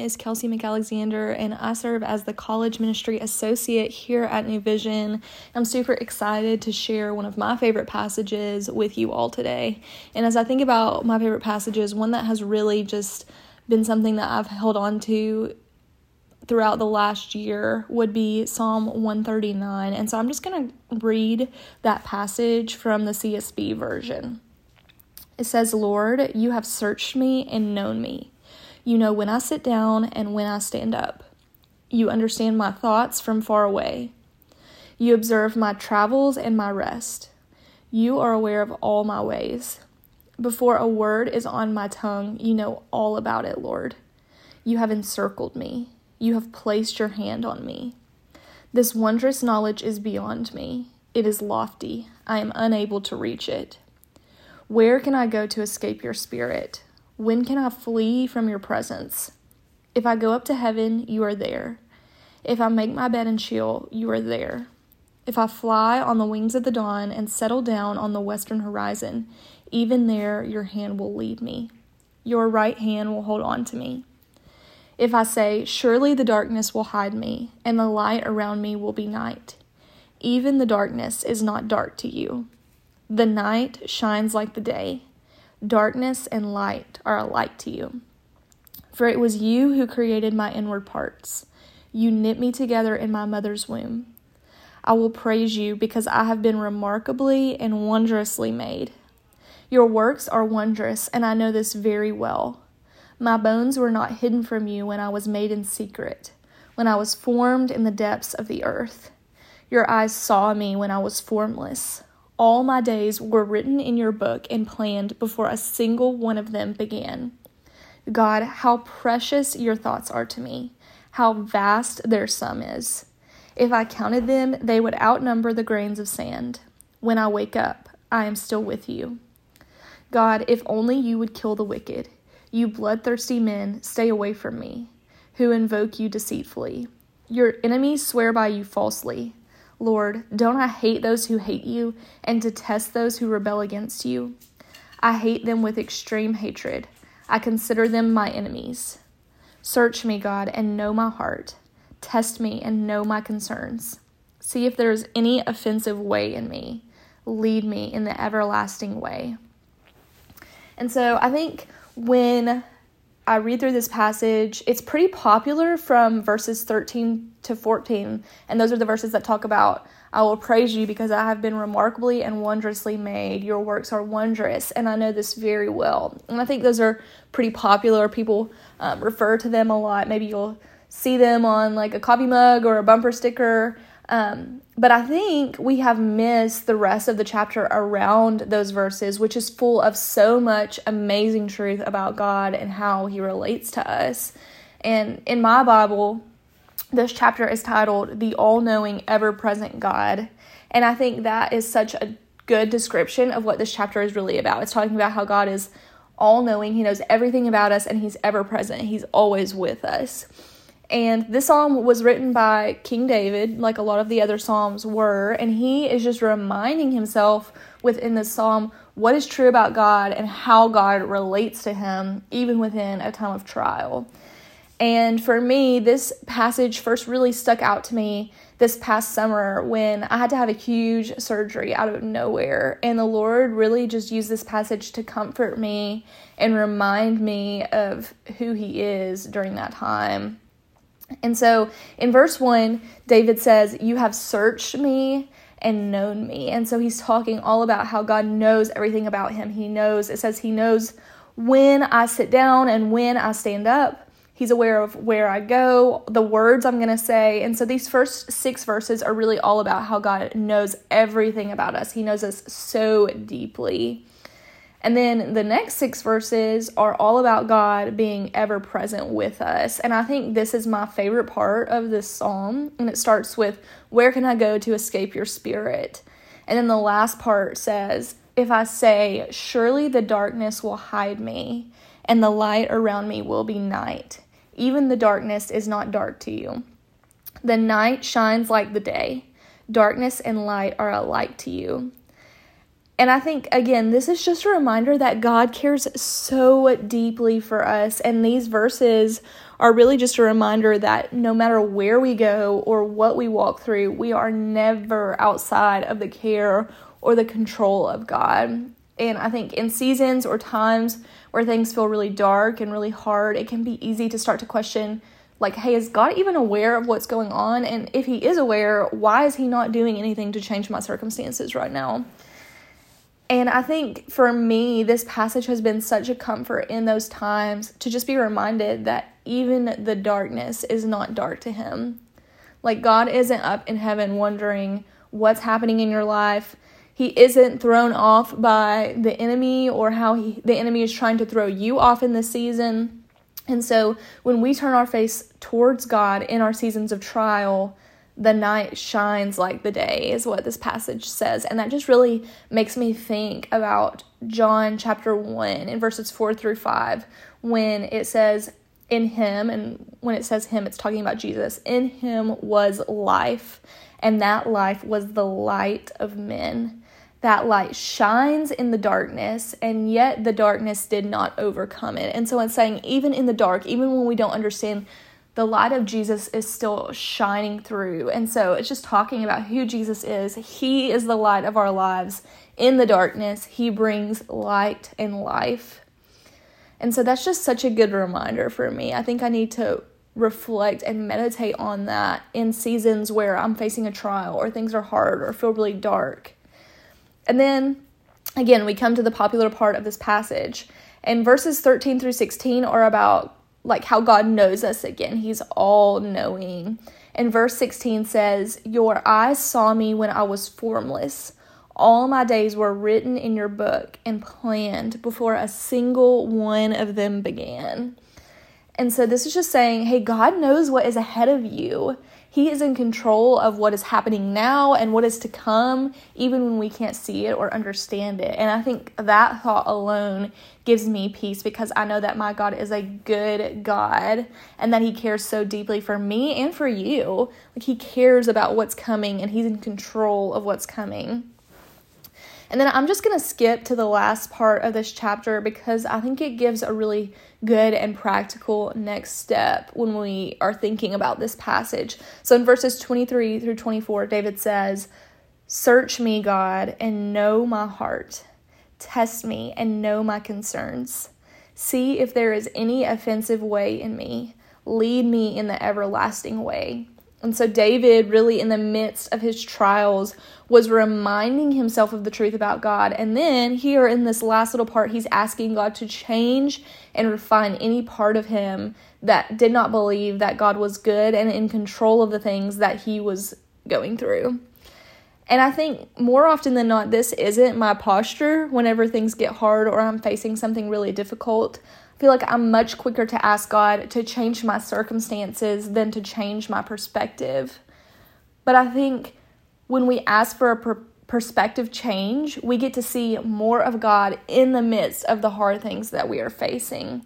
is Kelsey McAlexander, and I serve as the College Ministry Associate here at New Vision. I'm super excited to share one of my favorite passages with you all today. And as I think about my favorite passages, one that has really just been something that I've held on to throughout the last year would be Psalm 139. And so I'm just going to read that passage from the CSB version. It says, Lord, you have searched me and known me. You know when I sit down and when I stand up. You understand my thoughts from far away. You observe my travels and my rest. You are aware of all my ways. Before a word is on my tongue, you know all about it, Lord. You have encircled me. You have placed your hand on me. This wondrous knowledge is beyond me. It is lofty. I am unable to reach it. Where can I go to escape your spirit? When can I flee from your presence? If I go up to heaven, you are there. If I make my bed in Sheol, you are there. If I fly on the wings of the dawn and settle down on the western horizon, even there your hand will lead me. Your right hand will hold on to me. If I say, Surely the darkness will hide me, and the light around me will be night, even the darkness is not dark to you. The night shines like the day. Darkness and light are alike to you. For it was you who created my inward parts. You knit me together in my mother's womb. I will praise you because I have been remarkably and wondrously made. Your works are wondrous, and I know this very well. My bones were not hidden from you when I was made in secret, when I was formed in the depths of the earth. Your eyes saw me when I was formless. All my days were written in your book and planned before a single one of them began. God, how precious your thoughts are to me, how vast their sum is. If I counted them, they would outnumber the grains of sand. When I wake up, I am still with you. God, if only you would kill the wicked. You bloodthirsty men, stay away from me, who invoke you deceitfully. Your enemies swear by you falsely. Lord, don't I hate those who hate you and detest those who rebel against you? I hate them with extreme hatred. I consider them my enemies. Search me, God, and know my heart. Test me and know my concerns. See if there is any offensive way in me. Lead me in the everlasting way. And so I think when I read through this passage, it's pretty popular from verses 13 to 14. And those are the verses that talk about, I will praise you because I have been remarkably and wondrously made. Your works are wondrous. And I know this very well. And I think those are pretty popular. People um, refer to them a lot. Maybe you'll see them on like a coffee mug or a bumper sticker. Um, but I think we have missed the rest of the chapter around those verses, which is full of so much amazing truth about God and how He relates to us. And in my Bible, this chapter is titled The All Knowing, Ever Present God. And I think that is such a good description of what this chapter is really about. It's talking about how God is all knowing, He knows everything about us, and He's ever present, He's always with us. And this psalm was written by King David, like a lot of the other psalms were, and he is just reminding himself within this psalm what is true about God and how God relates to him, even within a time of trial. And for me, this passage first really stuck out to me this past summer when I had to have a huge surgery out of nowhere. And the Lord really just used this passage to comfort me and remind me of who He is during that time. And so in verse 1, David says, You have searched me and known me. And so he's talking all about how God knows everything about him. He knows, it says, He knows when I sit down and when I stand up. He's aware of where I go, the words I'm going to say. And so these first six verses are really all about how God knows everything about us. He knows us so deeply. And then the next six verses are all about God being ever present with us. And I think this is my favorite part of this psalm. And it starts with, Where can I go to escape your spirit? And then the last part says, If I say, Surely the darkness will hide me, and the light around me will be night, even the darkness is not dark to you. The night shines like the day, darkness and light are alike to you. And I think, again, this is just a reminder that God cares so deeply for us. And these verses are really just a reminder that no matter where we go or what we walk through, we are never outside of the care or the control of God. And I think in seasons or times where things feel really dark and really hard, it can be easy to start to question like, hey, is God even aware of what's going on? And if He is aware, why is He not doing anything to change my circumstances right now? And I think for me, this passage has been such a comfort in those times to just be reminded that even the darkness is not dark to Him. Like, God isn't up in heaven wondering what's happening in your life. He isn't thrown off by the enemy or how he, the enemy is trying to throw you off in this season. And so when we turn our face towards God in our seasons of trial, the night shines like the day, is what this passage says. And that just really makes me think about John chapter 1 in verses 4 through 5, when it says, In him, and when it says him, it's talking about Jesus. In him was life, and that life was the light of men that light shines in the darkness, and yet the darkness did not overcome it. And so it's saying, even in the dark, even when we don't understand, the light of Jesus is still shining through. And so it's just talking about who Jesus is. He is the light of our lives. In the darkness, He brings light and life. And so that's just such a good reminder for me. I think I need to reflect and meditate on that in seasons where I'm facing a trial or things are hard or feel really dark. And then again, we come to the popular part of this passage. And verses 13 through 16 are about like how God knows us again. He's all knowing. And verse 16 says, Your eyes saw me when I was formless. All my days were written in your book and planned before a single one of them began. And so this is just saying, hey, God knows what is ahead of you. He is in control of what is happening now and what is to come, even when we can't see it or understand it. And I think that thought alone gives me peace because I know that my God is a good God and that He cares so deeply for me and for you. Like He cares about what's coming and He's in control of what's coming. And then I'm just going to skip to the last part of this chapter because I think it gives a really good and practical next step when we are thinking about this passage. So in verses 23 through 24, David says, Search me, God, and know my heart. Test me and know my concerns. See if there is any offensive way in me. Lead me in the everlasting way. And so, David, really in the midst of his trials, was reminding himself of the truth about God. And then, here in this last little part, he's asking God to change and refine any part of him that did not believe that God was good and in control of the things that he was going through. And I think more often than not, this isn't my posture whenever things get hard or I'm facing something really difficult feel like I'm much quicker to ask God to change my circumstances than to change my perspective. But I think when we ask for a per- perspective change, we get to see more of God in the midst of the hard things that we are facing.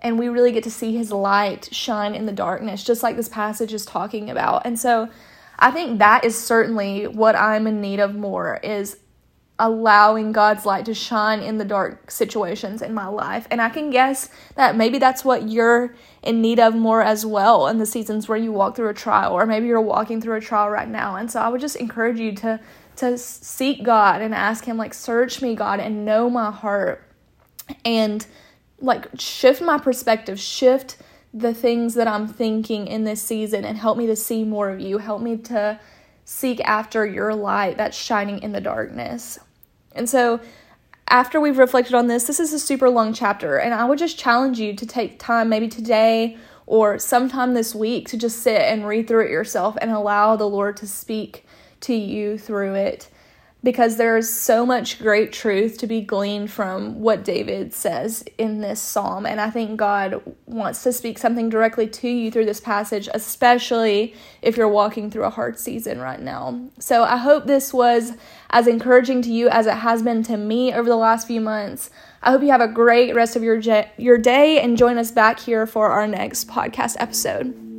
And we really get to see his light shine in the darkness, just like this passage is talking about. And so I think that is certainly what I'm in need of more is allowing God's light to shine in the dark situations in my life. And I can guess that maybe that's what you're in need of more as well in the seasons where you walk through a trial or maybe you're walking through a trial right now. And so I would just encourage you to to seek God and ask him like search me God and know my heart and like shift my perspective, shift the things that I'm thinking in this season and help me to see more of you. Help me to seek after your light that's shining in the darkness. And so, after we've reflected on this, this is a super long chapter, and I would just challenge you to take time, maybe today or sometime this week, to just sit and read through it yourself and allow the Lord to speak to you through it because there's so much great truth to be gleaned from what David says in this psalm. And I think God wants to speak something directly to you through this passage, especially if you're walking through a hard season right now. So I hope this was as encouraging to you as it has been to me over the last few months. I hope you have a great rest of your, your day and join us back here for our next podcast episode.